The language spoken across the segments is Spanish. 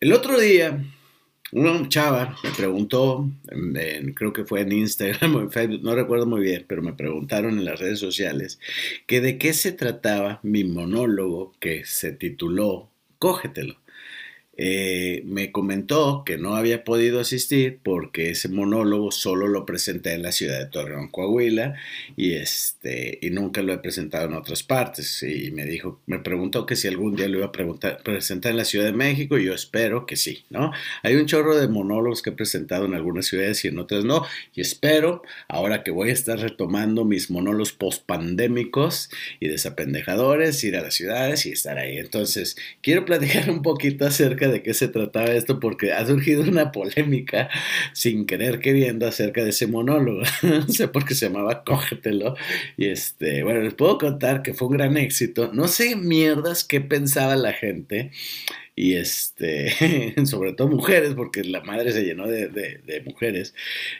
El otro día, una chava me preguntó, creo que fue en Instagram o en Facebook, no recuerdo muy bien, pero me preguntaron en las redes sociales que de qué se trataba mi monólogo que se tituló Cógetelo. Eh, me comentó que no había podido asistir porque ese monólogo solo lo presenté en la ciudad de Torreón, Coahuila, y, este, y nunca lo he presentado en otras partes. Y me dijo, me preguntó que si algún día lo iba a presentar en la Ciudad de México, y yo espero que sí, ¿no? Hay un chorro de monólogos que he presentado en algunas ciudades y en otras no, y espero, ahora que voy a estar retomando mis monólogos post-pandémicos y desapendejadores, ir a las ciudades y estar ahí. Entonces, quiero platicar un poquito acerca de qué se trataba esto porque ha surgido una polémica sin querer queriendo acerca de ese monólogo. no sé por qué se llamaba Cógetelo. Y este, bueno, les puedo contar que fue un gran éxito. No sé mierdas qué pensaba la gente y este, sobre todo mujeres, porque la madre se llenó de, de, mujeres,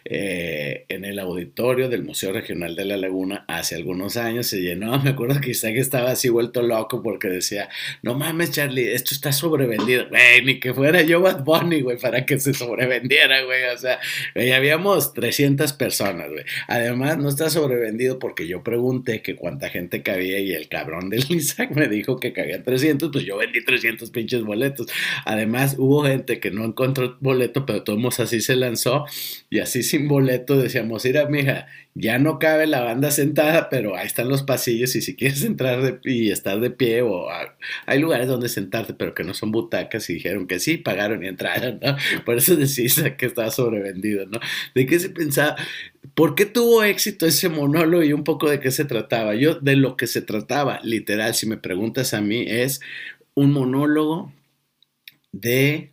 eh, en el auditorio del Museo Regional de La Laguna hace algunos años se llenó, me acuerdo que Isaac estaba así vuelto loco porque decía, no mames Charlie, esto está sobrevendido, güey, ni que fuera yo Bad Bunny, güey, para que se sobrevendiera, güey, o sea, güey, habíamos 300 personas, güey, además no está sobrevendido porque yo pregunté que cuánta gente cabía y el cabrón del Isaac me dijo que cabía 300, pues yo vendí 300 pinches boletos Además, hubo gente que no encontró boleto, pero todos así se lanzó y así sin boleto decíamos, mira, mija, ya no cabe la banda sentada, pero ahí están los pasillos y si quieres entrar y estar de pie o hay lugares donde sentarte, pero que no son butacas y dijeron que sí, pagaron y entraron, ¿no? Por eso decís que estaba sobrevendido, ¿no? ¿De qué se pensaba? ¿Por qué tuvo éxito ese monólogo y un poco de qué se trataba? Yo de lo que se trataba, literal, si me preguntas a mí, es un monólogo de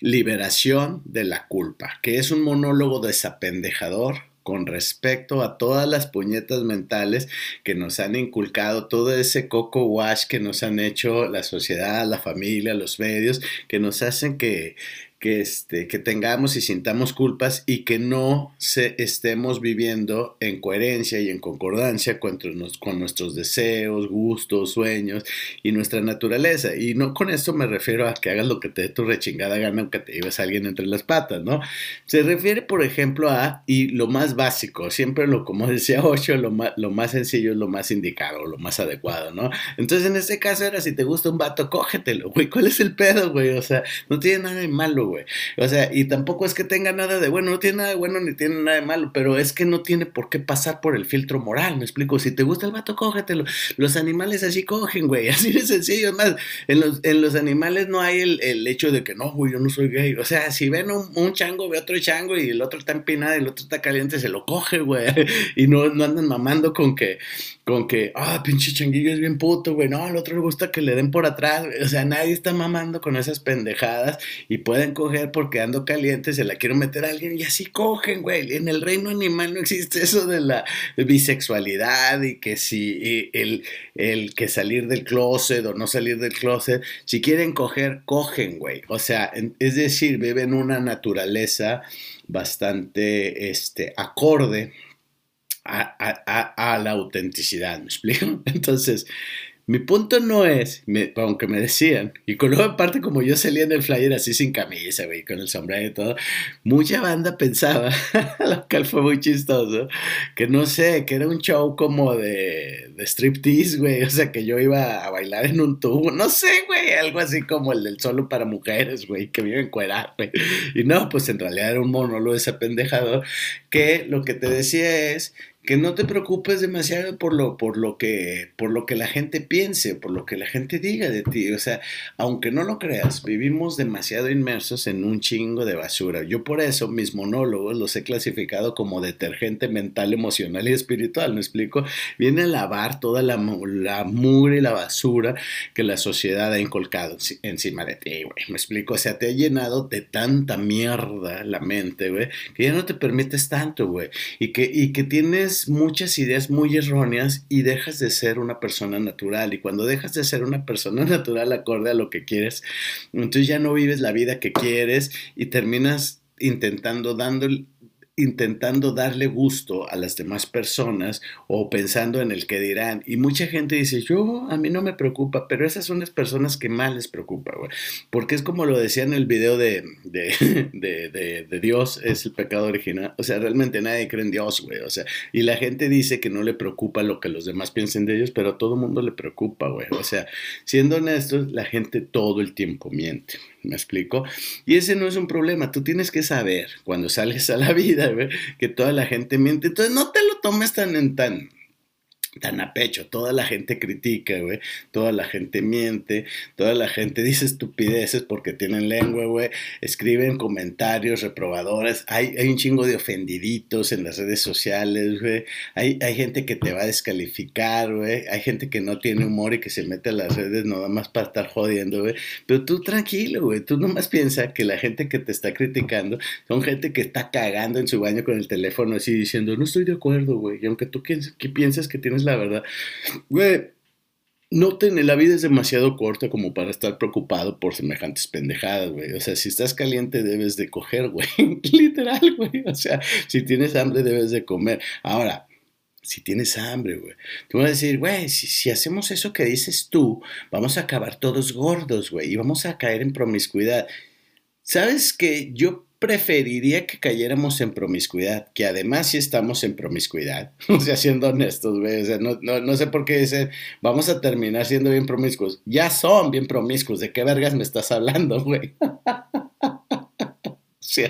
liberación de la culpa, que es un monólogo desapendejador con respecto a todas las puñetas mentales que nos han inculcado, todo ese coco wash que nos han hecho la sociedad, la familia, los medios, que nos hacen que que, este, que tengamos y sintamos culpas y que no se, estemos viviendo en coherencia y en concordancia con, con, nuestros deseos, gustos, sueños y nuestra naturaleza. Y no con esto me refiero a que hagas lo que te dé tu rechingada gana aunque te lleves a alguien entre las patas, ¿no? Se refiere, por ejemplo, a, y lo más básico, siempre lo, como decía Ocho, lo más, lo más sencillo es lo más indicado, lo más adecuado, ¿no? Entonces, en este caso era, si te gusta un vato, cógetelo, güey, ¿cuál es el pedo, güey? O sea, no tiene nada de malo, o sea, y tampoco es que tenga nada de bueno, no tiene nada bueno ni tiene nada de malo, pero es que no tiene por qué pasar por el filtro moral, me explico. Si te gusta el vato, cógetelo. Los animales así cogen, güey, así de sencillo. Más, en los, en los animales no hay el, hecho de que no, güey, yo no soy gay. O sea, si ven un, chango, ve otro chango y el otro está empinado y el otro está caliente, se lo coge, güey. Y no, no andan mamando con que, con que, ah, pinche changuillo es bien puto, güey. No, al otro le gusta que le den por atrás. O sea, nadie está mamando con esas pendejadas y pueden coger porque ando caliente, se la quiero meter a alguien y así cogen, güey. En el reino animal no existe eso de la bisexualidad y que si el, el que salir del closet o no salir del closet, si quieren coger, cogen, güey. O sea, es decir, viven una naturaleza bastante este, acorde a, la autenticidad, ¿me explico? Entonces, mi punto no es, aunque me decían, y con luego aparte como yo salía en el flyer así sin camisa, güey, con el sombrero y todo, mucha banda pensaba, lo cual fue muy chistoso, que no sé, que era un show como de, de striptease, güey, o sea, que yo iba a bailar en un tubo, no sé, güey, algo así como el del solo para mujeres, güey, que me iba güey. Y no, pues en realidad era un monólogo apendejado que lo que te decía es que no te preocupes demasiado por lo, por lo que, por lo que la gente piense, por lo que la gente diga de ti. O sea, aunque no lo creas, vivimos demasiado inmersos en un chingo de basura. Yo por eso mis monólogos los he clasificado como detergente mental, emocional y espiritual. ¿Me explico? Viene a lavar toda la, la mugre y la basura que la sociedad ha inculcado encima de ti, güey. ¿Me explico? O sea, te ha llenado de tanta mierda la mente, güey, que ya no te permites tanto, güey. Y que, y que tienes muchas ideas muy erróneas y dejas de ser una persona natural. Y cuando dejas de ser una persona natural acorde a lo que quieres, entonces ya no vives la vida que quieres y terminas intentando dando intentando darle gusto a las demás personas o pensando en el que dirán. Y mucha gente dice, yo, a mí no me preocupa, pero esas son las personas que más les preocupa, güey. Porque es como lo decía en el video de, de, de, Dios, es el pecado original. O sea, realmente nadie cree en Dios, güey. O sea, y la gente dice que no le preocupa lo que los demás piensen de ellos, pero a todo mundo le preocupa, güey. O sea, siendo honestos, la gente todo el tiempo miente. ¿Me explico? Y ese no es un problema. Tú tienes que saber cuando sales a la vida que toda la gente miente. Entonces no te lo tomes tan en tan tan a pecho. Toda la gente critica, güey. Toda la gente miente. Toda la gente dice estupideces porque tienen lengua, güey. Escriben comentarios reprobadores. Hay, hay un chingo de ofendiditos en las redes sociales, güey. Hay, hay gente que te va a descalificar, güey. Hay gente que no tiene humor y que se mete a las redes nada más para estar jodiendo, güey. Pero tú tranquilo, güey. Tú nomás piensa que la gente que te está criticando son gente que está cagando en su baño con el teléfono así diciendo, no estoy de acuerdo, güey. Y aunque tú pienses que tienes la verdad. Güey, noten, la vida es demasiado corta como para estar preocupado por semejantes pendejadas, güey. O sea, si estás caliente debes de coger, güey. Literal, güey. O sea, si tienes hambre debes de comer. Ahora, si tienes hambre, güey. Tú vas a decir, güey, si, si, hacemos eso que dices tú, vamos a acabar todos gordos, güey, y vamos a caer en promiscuidad. ¿Sabes que yo preferiría que cayéramos en promiscuidad, que además si estamos en promiscuidad, o sea, siendo honestos, güey, o sea, no, no, no, sé por qué dicen, vamos a terminar siendo bien promiscuos, ya son bien promiscuos, ¿de qué vergas me estás hablando, güey? sí.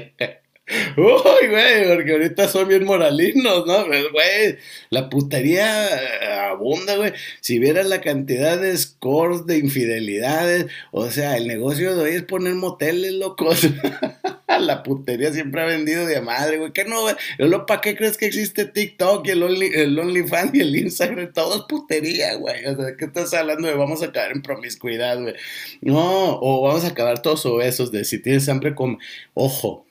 Uy, güey, porque ahorita son bien moralinos, ¿no? Güey, la putería abunda, güey. Si vieras la cantidad de scores de infidelidades, o sea, el negocio de hoy es poner moteles, locos. La putería siempre ha vendido de madre, güey. ¿Qué no, güey? ¿Para qué crees que existe TikTok y el, Only, el OnlyFans y el Instagram? Todo es putería, güey. O sea, ¿qué estás hablando vamos a caer en promiscuidad, güey? No, o vamos a acabar todos obesos de si tienes hambre, con... Ojo,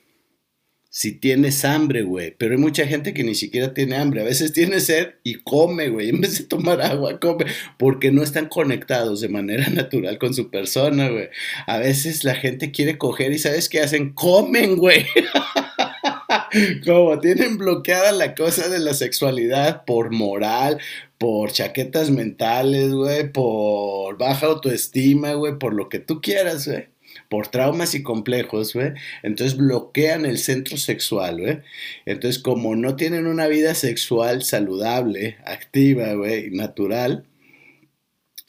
si tienes hambre, güey. Pero hay mucha gente que ni siquiera tiene hambre. A veces tiene sed y come, güey. En vez de tomar agua, come. Porque no están conectados de manera natural con su persona, güey. A veces la gente quiere coger y ¿sabes qué hacen? Comen, güey. Como tienen bloqueada la cosa de la sexualidad por moral, por chaquetas mentales, güey, por baja autoestima, güey, por lo que tú quieras, güey por traumas y complejos, güey, entonces bloquean el centro sexual, güey. Entonces, como no tienen una vida sexual saludable, activa, güey, natural,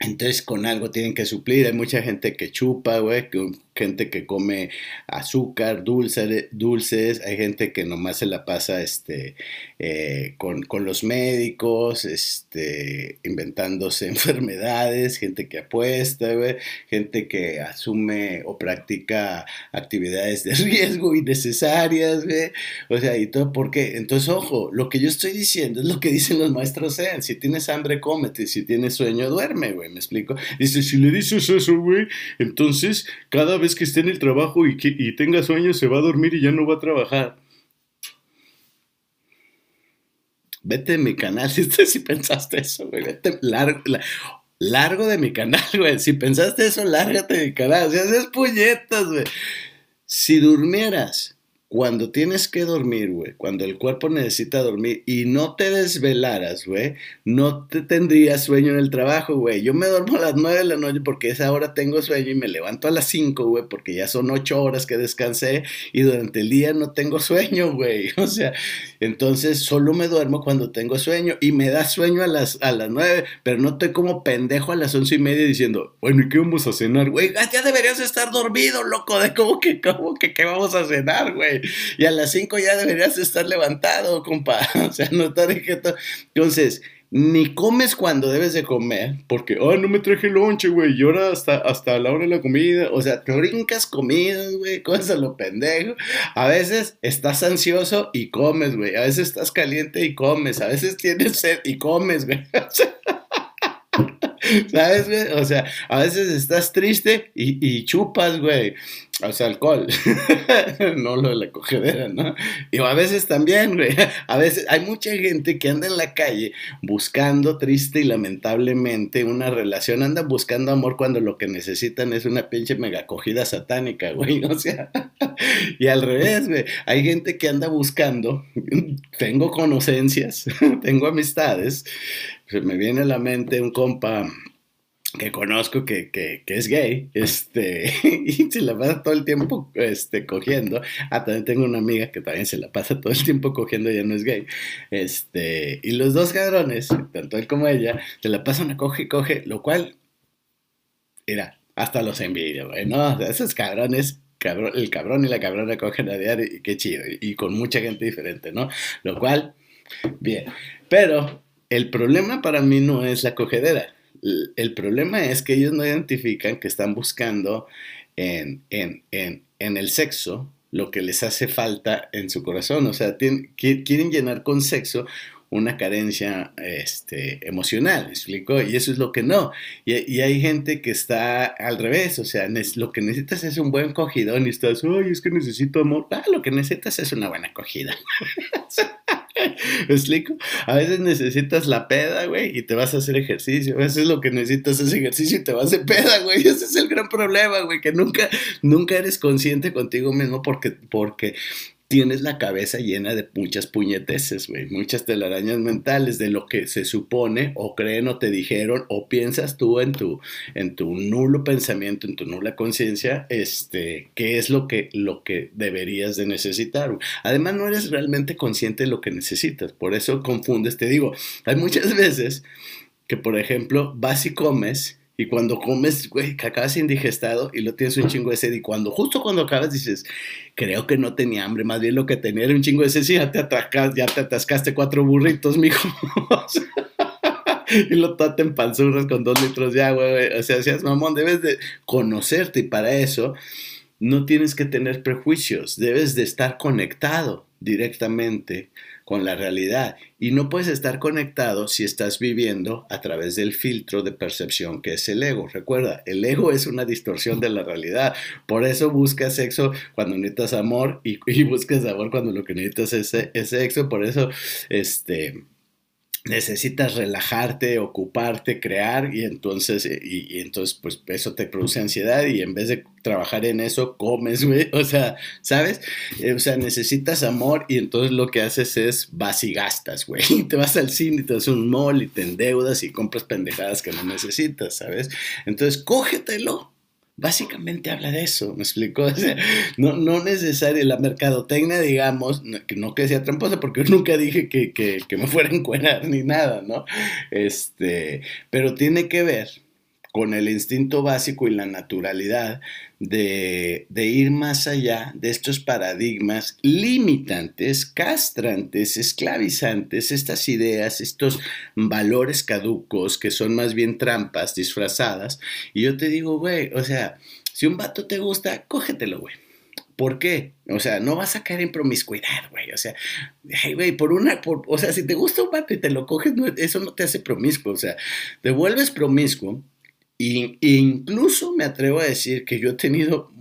entonces con algo tienen que suplir. Hay mucha gente que chupa, güey, gente que come azúcar, dulce, dulces, hay gente que nomás se la pasa este, eh, con, con, los médicos, este, inventándose enfermedades, gente que apuesta, gente que asume o practica actividades de riesgo innecesarias, güey. O sea, y todo porque, entonces, ojo, lo que yo estoy diciendo es lo que dicen los maestros sean, si tienes hambre, cómete, si tienes sueño, duerme, güey, ¿me explico? Dice, si le dices eso, güey, entonces cada vez que esté en el trabajo y, que, tenga sueños, se va a dormir y ya no va a trabajar. Vete de mi canal si, si pensaste eso, güey. Vete largo, largo de mi canal, güey. Si pensaste eso, lárgate de mi canal. O sea, haces puñetas, güey. Si durmieras cuando tienes que dormir, güey, cuando el cuerpo necesita dormir y no te desvelaras, güey, no te tendrías sueño en el trabajo, güey. Yo me duermo a las 9 de la noche porque esa hora tengo sueño y me levanto a las 5, güey, porque ya son 8 horas que descansé y durante el día no tengo sueño, güey. O sea, entonces solo me duermo cuando tengo sueño y me da sueño a las, a las 9, pero no estoy como pendejo a las 11 y media diciendo, bueno, ¿y qué vamos a cenar, güey? Ya deberías estar dormido, loco, de cómo que, cómo que, ¿qué vamos a cenar, güey? Y a las 5 ya deberías estar levantado, compa. O sea, no estar inquieto. Entonces, ni comes cuando debes de comer, porque, oh, no me traje lonche, güey, y ahora hasta, hasta la hora de la comida, o sea, te brincas comidas, güey, cosas lo pendejo. A veces estás ansioso y comes, güey, a veces estás caliente y comes, a veces tienes sed y comes, güey. ¿Sabes, güey? O sea, a veces estás triste y, y chupas, güey. O sea, alcohol. no lo de la cogedera, ¿no? Y a veces también, güey. A veces hay mucha gente que anda en la calle buscando triste y lamentablemente una relación. Anda buscando amor cuando lo que necesitan es una pinche mega cogida satánica, güey. O sea, y al revés, güey. Hay gente que anda buscando. Tengo conocencias, tengo amistades. Me viene a la mente un compa que conozco que, que, que, es gay, este, y se la pasa todo el tiempo este, cogiendo. Ah, también tengo una amiga que también se la pasa todo el tiempo cogiendo, ya no es gay. Este, y los dos cabrones, tanto él como ella, se la pasan a coge y coge, lo cual, mira, hasta los envidio, güey, ¿no? Esos cabrones Cabrón, el cabrón y la cabrona cogen a diario y qué chido, y, con mucha gente diferente, ¿no? Lo cual, bien, pero el problema para mí no es la cogedera, el problema es que ellos no identifican que están buscando en, en, en, en el sexo lo que les hace falta en su corazón. O sea, tienen, quieren llenar con sexo una carencia este, emocional, ¿me explico? Y eso es lo que no. Y, y, hay gente que está al revés, o sea, lo que necesitas es un buen cogidón y estás, ay, es que necesito amor. Ah, lo que necesitas es una buena acogida. ¿Me explico? A veces necesitas la peda, güey, y te vas a hacer ejercicio. A veces lo que necesitas es ejercicio y te vas de peda, güey. Ese es el gran problema, güey, que nunca, nunca eres consciente contigo mismo porque, porque tienes la cabeza llena de muchas puñeteces, muchas telarañas mentales de lo que se supone o creen o te dijeron o piensas tú en tu, en tu nulo pensamiento, en tu nula conciencia, este, qué es lo que, lo que deberías de necesitar. Además, no eres realmente consciente de lo que necesitas, por eso confundes, te digo, hay muchas veces que, por ejemplo, vas y comes y cuando comes, güey, que acabas indigestado y lo tienes un chingo de sed. Y cuando, justo cuando acabas, dices, creo que no tenía hambre. Más bien lo que tenía era un chingo de sed. Y ya te, atracas, ya te atascaste cuatro burritos, mijo. y lo taten en panzurras con dos litros de agua, güey. O sea, seas mamón, debes de conocerte. Y para eso no tienes que tener prejuicios. Debes de estar conectado directamente con la realidad. Y no puedes estar conectado si estás viviendo a través del filtro de percepción que es el ego. Recuerda, el ego es una distorsión de la realidad. Por eso buscas sexo cuando necesitas amor y, buscas amor cuando lo que necesitas es, es sexo. Por eso, este necesitas relajarte, ocuparte, crear y entonces, y, y, entonces pues eso te produce ansiedad y en vez de trabajar en eso, comes, güey, o sea, ¿sabes? Eh, o sea, necesitas amor y entonces lo que haces es vas y gastas, güey, te vas al cine te das un mall y te endeudas y compras pendejadas que no necesitas, ¿sabes? Entonces, cógetelo, básicamente habla de eso, ¿me explico? O sea, no, no necesario, la mercadotecnia, digamos, no, no que sea tramposa, porque yo nunca dije que, que, que me fuera a encuerar ni nada, ¿no? Este, pero tiene que ver con el instinto básico y la naturalidad de, de, ir más allá de estos paradigmas limitantes, castrantes, esclavizantes, estas ideas, estos valores caducos que son más bien trampas disfrazadas. Y yo te digo, güey, o sea, si un vato te gusta, cógetelo, güey. ¿Por qué? O sea, no vas a caer en promiscuidad, güey. O sea, hey, güey, por una, por, o sea, si te gusta un vato y te lo coges, no, eso no te hace promiscuo. O sea, te vuelves promiscuo y, incluso me atrevo a decir que yo he tenido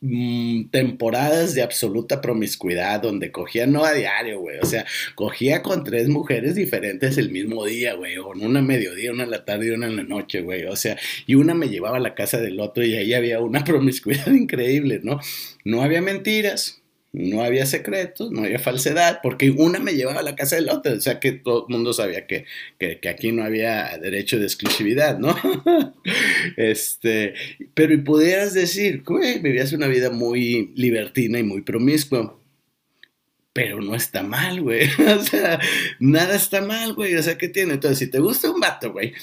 mm, temporadas de absoluta promiscuidad donde cogía no a diario, güey. O sea, cogía con tres mujeres diferentes el mismo día, güey. O en una mediodía, una en la tarde y una en la noche, güey. O sea, y una me llevaba a la casa del otro y ahí había una promiscuidad increíble, ¿no? No había mentiras, no había secretos, no había falsedad, porque una me llevaba a la casa del otro, o sea que todo el mundo sabía que, que, que aquí no había derecho de exclusividad, ¿no? este, pero y pudieras decir, güey, vivías una vida muy libertina y muy promiscua pero no está mal, güey. O sea, nada está mal, güey. O sea, ¿qué tiene? Entonces, si te gusta un vato, güey,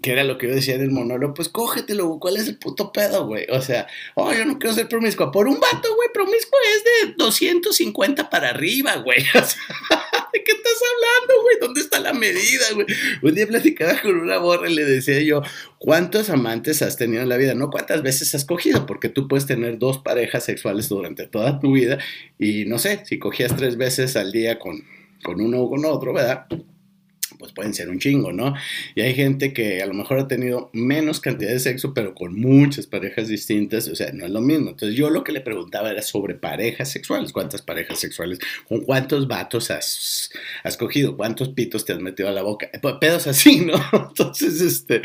que era lo que yo decía en el monólogo, pues cógetelo, ¿cuál es el puto pedo, güey? O sea, oh, yo no quiero ser promiscua. Por un vato, güey, promiscua es de 250 para arriba, güey. O sea, ¿de qué estás hablando, güey? ¿Dónde está la medida, güey? Un día platicaba con una borra y le decía yo, ¿cuántos amantes has tenido en la vida? No cuántas veces has cogido, porque tú puedes tener dos parejas sexuales durante toda tu vida y no sé, si cogías tres veces al día con, con uno o con otro, ¿verdad? Pues pueden ser un chingo, ¿no? Y hay gente que a lo mejor ha tenido menos cantidad de sexo, pero con muchas parejas distintas, o sea, no es lo mismo. Entonces yo lo que le preguntaba era sobre parejas sexuales, ¿cuántas parejas sexuales? ¿Con cuántos vatos has, has cogido? ¿Cuántos pitos te has metido a la boca? Pedos así, ¿no? Entonces, este,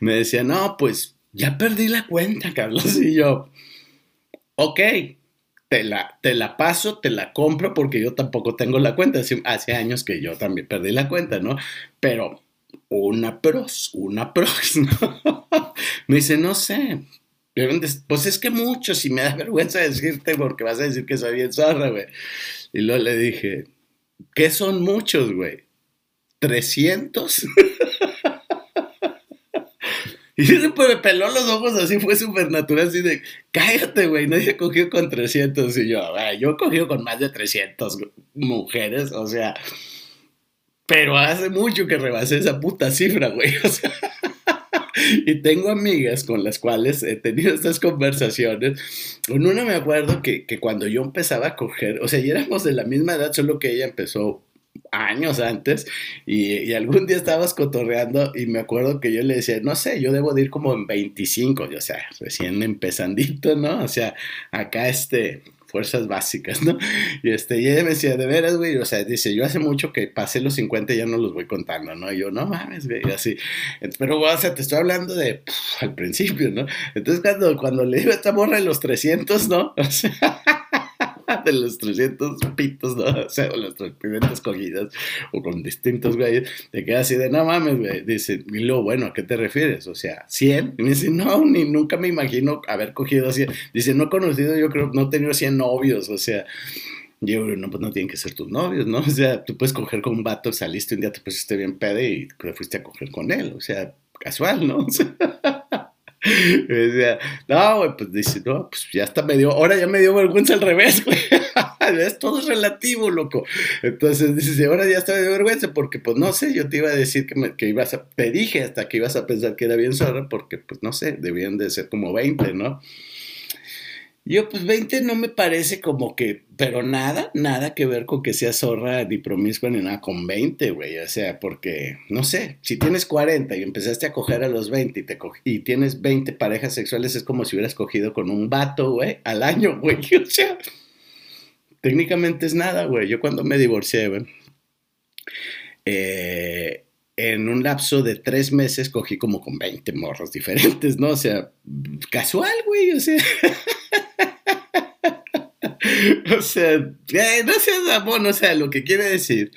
me decía, no, pues ya perdí la cuenta, Carlos, y yo, ok, te la, te la paso, te la compro porque yo tampoco tengo la cuenta. Hace, años que yo también perdí la cuenta, ¿no? Pero una pros, una pros, ¿no? me dice, no sé. Pues es que muchos y me da vergüenza decirte porque vas a decir que soy bien zorra, güey. Y luego le dije, ¿qué son muchos, güey? ¿300? Y se me peló los ojos así, fue súper natural, así de, cállate, güey, nadie cogió con 300. Y yo, yo he cogido con más de 300 mujeres, o sea, pero hace mucho que rebasé esa puta cifra, güey, o sea. Y tengo amigas con las cuales he tenido estas conversaciones. Con una me acuerdo que, que cuando yo empezaba a coger, o sea, ya éramos de la misma edad, solo que ella empezó años antes y, algún día estabas cotorreando y me acuerdo que yo le decía, no sé, yo debo de ir como en 25, o sea, recién empezandito, ¿no? O sea, acá este, fuerzas básicas, ¿no? Y, este, y ella me decía, de veras, güey, o sea, dice, yo hace mucho que pasé los 50 y ya no los voy contando, ¿no? Y yo, no mames, güey, así. Pero, o sea, te estoy hablando de al principio, ¿no? Entonces, cuando, cuando le digo a esta morra de los 300, ¿no? O sea, de los 300 pitos, ¿no? O sea, los 300 cogidas, o con distintos güeyes, te queda así de, no mames, güey. Dice, y luego, bueno, ¿a qué te refieres? O sea, 100. Y me dice, no, ni nunca me imagino haber cogido 100. Dice, no he conocido, yo creo, no he tenido 100 novios, o sea. Yo, no, pues no tienen que ser tus novios, ¿no? O sea, tú puedes coger con un vato, saliste un día, te pusiste bien pede y te fuiste a coger con él, o sea, casual, ¿no? O sea, me decía, no, pues dice, no, pues ya está medio, ahora ya me dio vergüenza al revés, güey. Es todo relativo, loco. Entonces dice, ahora ya está medio vergüenza porque, pues no sé, yo te iba a decir que, me, que ibas a, te dije hasta que ibas a pensar que era bien zorra porque, pues no sé, debían de ser como 20, ¿no? Yo, pues 20 no me parece como que, pero nada, nada que ver con que sea zorra ni promiscua ni nada con 20, güey. O sea, porque, no sé, si tienes 40 y empezaste a coger a los 20 y, te y tienes 20 parejas sexuales, es como si hubieras cogido con un vato, güey, al año, güey. O sea, técnicamente es nada, güey. Yo cuando me divorcié, güey, eh, en un lapso de tres meses cogí como con 20 morros diferentes, ¿no? O sea, casual, güey, o sea. o sea, eh, no seas amor, o sea, lo que quiere decir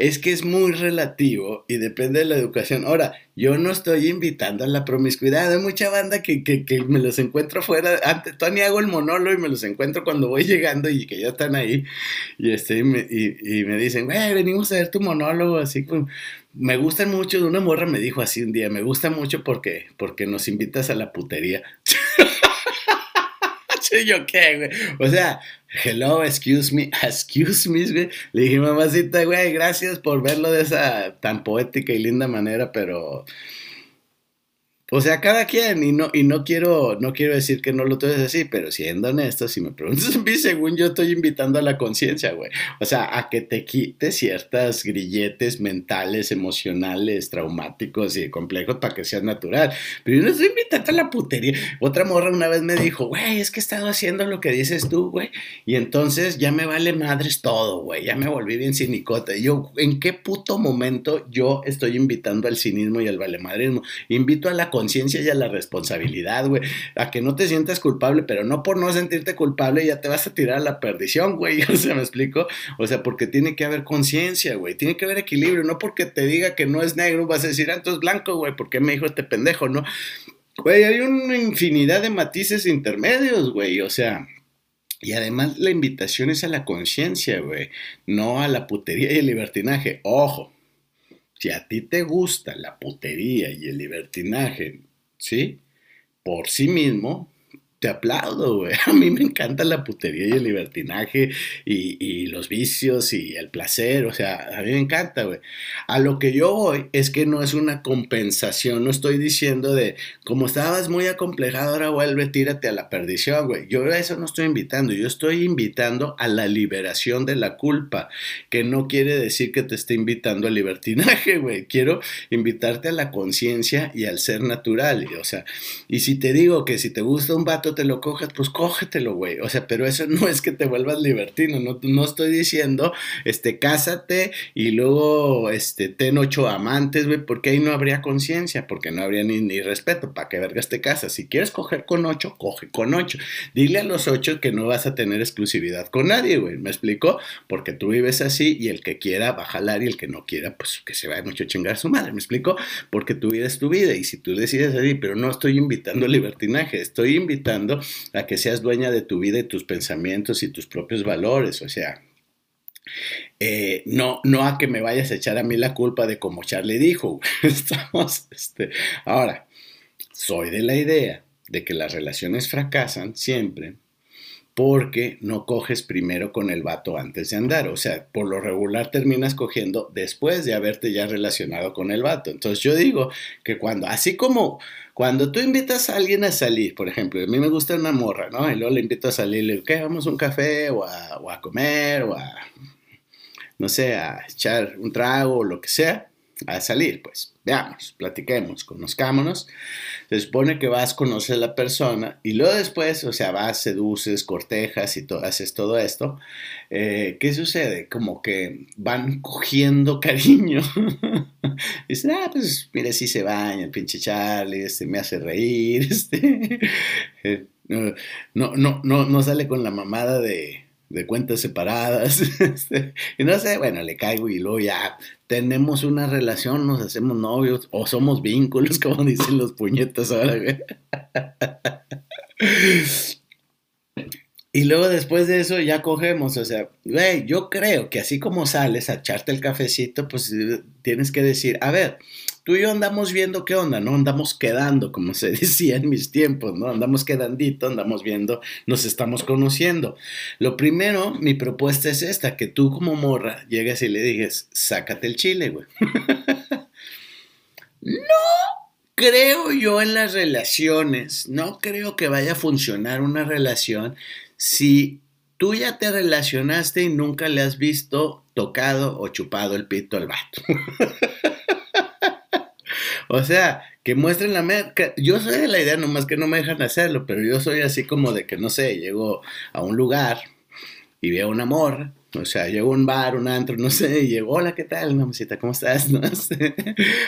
es que es muy relativo y depende de la educación. Ahora, yo no estoy invitando a la promiscuidad. Hay mucha banda que, que, me los encuentro fuera. Antes, Tony hago el monólogo y me los encuentro cuando voy llegando y que ya están ahí. Y, este, y, me, y, me dicen, güey, venimos a ver tu monólogo. Así me gustan mucho. Una morra me dijo así un día, me gusta mucho porque, porque nos invitas a la putería. yo qué, güey. O sea, hello, excuse me, excuse me. Le dije, mamacita, güey, gracias por verlo de esa tan poética y linda manera, pero o sea, cada quien, y no, y no quiero, no quiero decir que no lo tomes así, pero siendo honesto, si me preguntas a mí, según yo estoy invitando a la conciencia, güey. O sea, a que te quites ciertas grilletes mentales, emocionales, traumáticos y complejos para que seas natural. Pero yo no estoy invitando a la putería. Otra morra una vez me dijo, güey, es que he estado haciendo lo que dices tú, güey. Y entonces ya me vale madres todo, güey. Ya me volví bien cinicota. Y yo, ¿en qué puto momento yo estoy invitando al cinismo y al valemadrismo? Invito a la conciencia conciencia y a la responsabilidad, güey. A que no te sientas culpable, pero no por no sentirte culpable ya te vas a tirar a la perdición, güey. O sea, ¿me explico? O sea, porque tiene que haber conciencia, güey. Tiene que haber equilibrio. No porque te diga que no es negro vas a decir, ah, entonces es blanco, güey. ¿Por qué me dijo este pendejo, no? Güey, hay una infinidad de matices intermedios, güey. O sea, y además la invitación es a la conciencia, güey, no a la putería y el libertinaje. Ojo, si a ti te gusta la putería y el libertinaje, ¿sí? Por sí mismo, te aplaudo, güey. A mí me encanta la putería y el libertinaje y, los vicios y el placer, o sea, a mí me encanta, güey. A lo que yo voy es que no es una compensación, no estoy diciendo de, como estabas muy acomplejado, ahora vuelve, tírate a la perdición, güey. Yo a eso no estoy invitando, yo estoy invitando a la liberación de la culpa, que no quiere decir que te esté invitando al libertinaje, güey. Quiero invitarte a la conciencia y al ser natural, o sea, y si te digo que si te gusta un vato te lo cojas, pues cógetelo, güey. O sea, pero eso no es que te vuelvas libertino, no, no estoy diciendo, este, cásate y luego, este, ten ocho amantes, güey, porque ahí no habría conciencia, porque no habría ni, ni respeto, ¿para qué vergas te casas? Si quieres coger con ocho, coge con ocho. Dile a los ocho que no vas a tener exclusividad con nadie, güey, ¿me explico? Porque tú vives así y el que quiera va a jalar y el que no quiera, pues que se vaya mucho a chingar a su madre, ¿me explico? Porque tu vida es tu vida y si tú decides así, pero no estoy invitando libertinaje, estoy invitando a que seas dueña de tu vida y tus pensamientos y tus propios valores, o sea, eh, no, no a que me vayas a echar a mí la culpa de como Charlie dijo. Estamos, este, ahora, soy de la idea de que las relaciones fracasan siempre porque no coges primero con el vato antes de andar. O sea, por lo regular terminas cogiendo después de haberte ya relacionado con el vato. Entonces yo digo que cuando, así como cuando tú invitas a alguien a salir, por ejemplo, a mí me gusta una morra, ¿no? Y luego le invito a salir, le digo, ¿qué? Vamos a un café o a, o a comer o a, no sé, a echar un trago o lo que sea a salir, pues veamos, platiquemos, conozcámonos. Se supone que vas, a conocer a la persona y luego después, o sea, vas, seduces, cortejas y todo, haces todo esto. Eh, ¿Qué sucede? Como que van cogiendo cariño. Dicen, ah, pues mire, si se baña el pinche Charlie, este, me hace reír, este. no, no, no, no sale con la mamada de de cuentas separadas. Este, y no sé, bueno, le caigo y luego ya tenemos una relación, nos hacemos novios o somos vínculos, como dicen los puñetas ahora. Y luego después de eso ya cogemos, o sea, güey, yo creo que así como sales a echarte el cafecito, pues tienes que decir, a ver, tú y yo andamos viendo qué onda, ¿no? Andamos quedando, como se decía en mis tiempos, ¿no? Andamos quedandito, andamos viendo, nos estamos conociendo. Lo primero, mi propuesta es esta, que tú como morra llegues y le digas, sácate el chile, güey. no creo yo en las relaciones, no creo que vaya a funcionar una relación si tú ya te relacionaste y nunca le has visto tocado o chupado el pito al vato. o sea, que muestren la merca. Yo soy de la idea, nomás que no me dejan hacerlo, pero yo soy así como de que, no sé, llego a un lugar y veo una morra o sea, llegó a un bar, un antro, no sé, y llegó, hola, ¿qué tal, mamacita? ¿Cómo estás? No sé.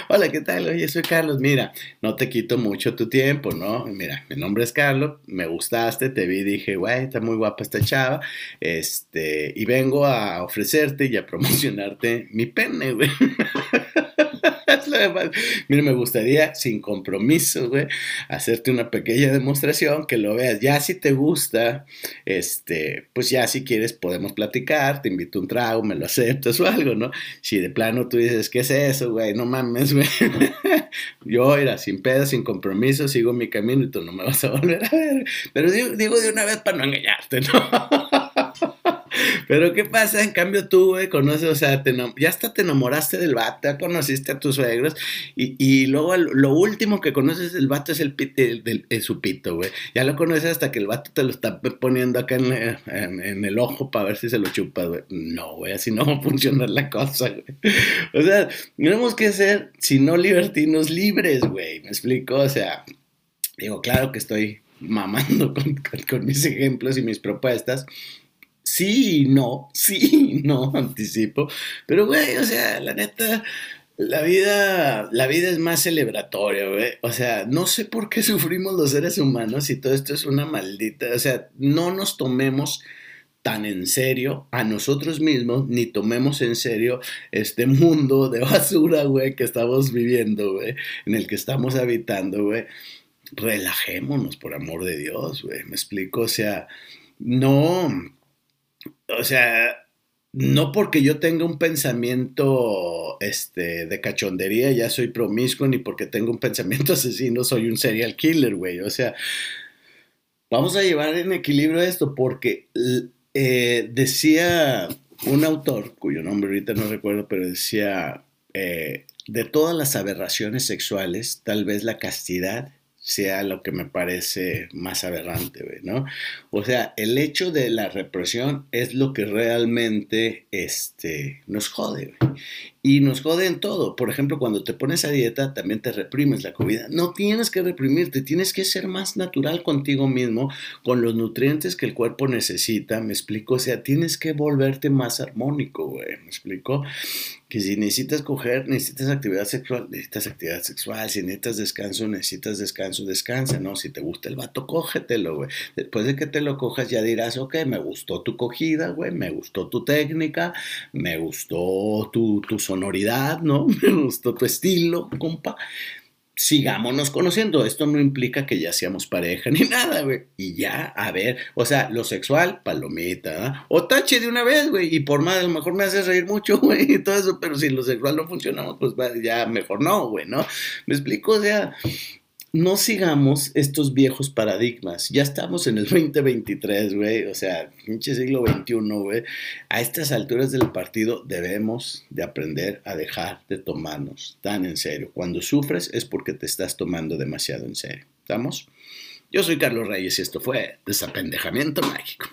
hola, ¿qué tal? Oye, soy Carlos. Mira, no te quito mucho tu tiempo, ¿no? Mira, mi nombre es Carlos, me gustaste, te vi, dije, güey, está muy guapa esta chava, este, y vengo a ofrecerte y a promocionarte mi pene, güey. Mira, me gustaría, sin compromiso, güey, hacerte una pequeña demostración, que lo veas. Ya si te gusta, este, pues ya si quieres podemos platicar, te invito un trago, me lo aceptas o algo, ¿no? Si de plano tú dices, ¿qué es eso, güey? No mames, güey. Yo, era sin pedo, sin compromiso, sigo mi camino y tú no me vas a volver a ver. Pero digo de una vez para no engañarte, ¿no? Pero ¿qué pasa? En cambio tú, güey, conoces, o sea, ya hasta te enamoraste del vato, ya conociste a tus suegros y, y luego lo último que conoces del vato es el, el, el, su pito, güey. Ya lo conoces hasta que el vato te lo está poniendo acá en, en, el ojo para ver si se lo chupas, güey. No, güey, así no va a funcionar la cosa, güey. O sea, tenemos que ser, si no libertinos, libres, güey. ¿Me explico? O sea, digo, claro que estoy mamando con, con mis ejemplos y mis propuestas, sí no, sí no, anticipo. Pero, güey, o sea, la neta, la vida, la vida es más celebratoria, güey. O sea, no sé por qué sufrimos los seres humanos y todo esto es una maldita. O sea, no nos tomemos tan en serio a nosotros mismos, ni tomemos en serio este mundo de basura, güey, que estamos viviendo, güey, en el que estamos habitando, güey. Relajémonos, por amor de Dios, güey. Me explico, o sea, no o sea, no porque yo tenga un pensamiento este, de cachondería, ya soy promiscuo, ni porque tengo un pensamiento asesino, soy un serial killer, güey. O sea, vamos a llevar en equilibrio esto porque eh, decía un autor, cuyo nombre ahorita no recuerdo, pero decía, eh, de todas las aberraciones sexuales, tal vez la castidad sea lo que me parece más aberrante, ¿no? O sea, el hecho de la represión es lo que realmente este, nos jode, Y nos jode en todo. Por ejemplo, cuando te pones a dieta, también te reprimes la comida. No tienes que reprimirte, tienes que ser más natural contigo mismo, con los nutrientes que el cuerpo necesita, ¿me explico? O sea, tienes que volverte más armónico, ¿me explico? Que si necesitas coger, necesitas actividad sexual, necesitas actividad sexual, si necesitas descanso, necesitas descanso, descansa, ¿no? Si te gusta el vato, cógetelo, güey. Después de que te lo cojas ya dirás, ok, me gustó tu cogida, güey, me gustó tu técnica, me gustó tu, tu sonoridad, ¿no? Me gustó tu estilo, compa sigámonos conociendo. Esto no implica que ya seamos pareja ni nada, güey. Y ya, a ver, o sea, lo sexual, palomita, o tache de una vez, güey. Y por más, a lo mejor me haces reír mucho, güey, y todo eso, pero si lo sexual no funciona, pues ya mejor no, güey, ¿no? Me explico, o sea, no sigamos estos viejos paradigmas. Ya estamos en el 2023, güey. O sea, pinche siglo XXI, güey. A estas alturas del partido debemos de aprender a dejar de tomarnos tan en serio. Cuando sufres es porque te estás tomando demasiado en serio. ¿Estamos? Yo soy Carlos Reyes y esto fue Desapendejamiento Mágico.